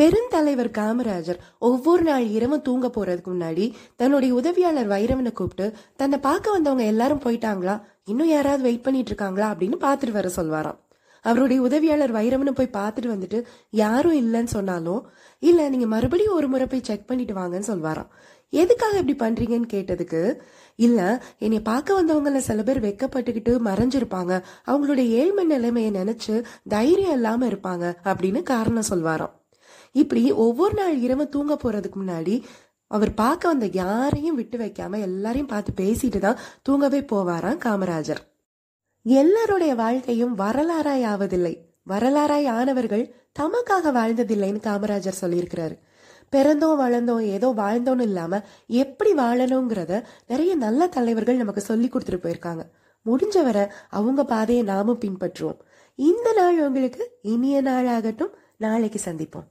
பெருந்தலைவர் காமராஜர் ஒவ்வொரு நாள் இரவும் தூங்க போறதுக்கு முன்னாடி தன்னுடைய உதவியாளர் வைரவனை கூப்பிட்டு தன்னை பார்க்க வந்தவங்க எல்லாரும் போயிட்டாங்களா? இன்னும் யாராவது வெயிட் பண்ணிட்டு இருக்காங்களா? அப்படின்னு பார்த்துட்டு வர சொல்வாராம். அவருடைய உதவியாளர் வைரவனை போய் பார்த்துட்டு வந்துட்டு யாரும் இல்லைன்னு சொன்னாலும் இல்லை நீங்க மறுபடியும் ஒரு முறை போய் செக் பண்ணிட்டு வாங்கன்னு சொல்வாராம். எதுக்காக இப்படி பண்றீங்கன்னு கேட்டதுக்கு இல்ல என்னை பார்க்க வந்தவங்கள சில பேர் வெக்கப்பட்டுக்கிட்டு மறைஞ்சிருப்பாங்க. அவங்களுடைய ஏழ்மை நிலைமையை நினைச்சு தைரியம் இல்லாம இருப்பாங்க அப்படின்னு காரணம் சொல்வாராம். இப்படி ஒவ்வொரு நாள் இரவு தூங்க போகிறதுக்கு முன்னாடி அவர் பார்க்க வந்த யாரையும் விட்டு வைக்காம எல்லாரையும் பார்த்து பேசிட்டு தான் தூங்கவே போவாராம் காமராஜர். எல்லாருடைய வாழ்க்கையும் வரலாறாய் ஆவதில்லை. வரலாறாய் ஆனவர்கள் தமக்காக வாழ்ந்ததில்லைன்னு காமராஜர் சொல்லியிருக்கிறாரு. பிறந்தோம் வளர்ந்தோம் ஏதோ வாழ்ந்தோன்னு இல்லாம எப்படி வாழணுங்கிறத நிறைய நல்ல தலைவர்கள் நமக்கு சொல்லி கொடுத்துட்டு போயிருக்காங்க. முடிஞ்சவரை அவங்க பாதையை நாமும் பின்பற்றுவோம். இந்த நாள் உங்களுக்கு இனிய நாள் ஆகட்டும் நாளைக்கு சந்திப்போம்.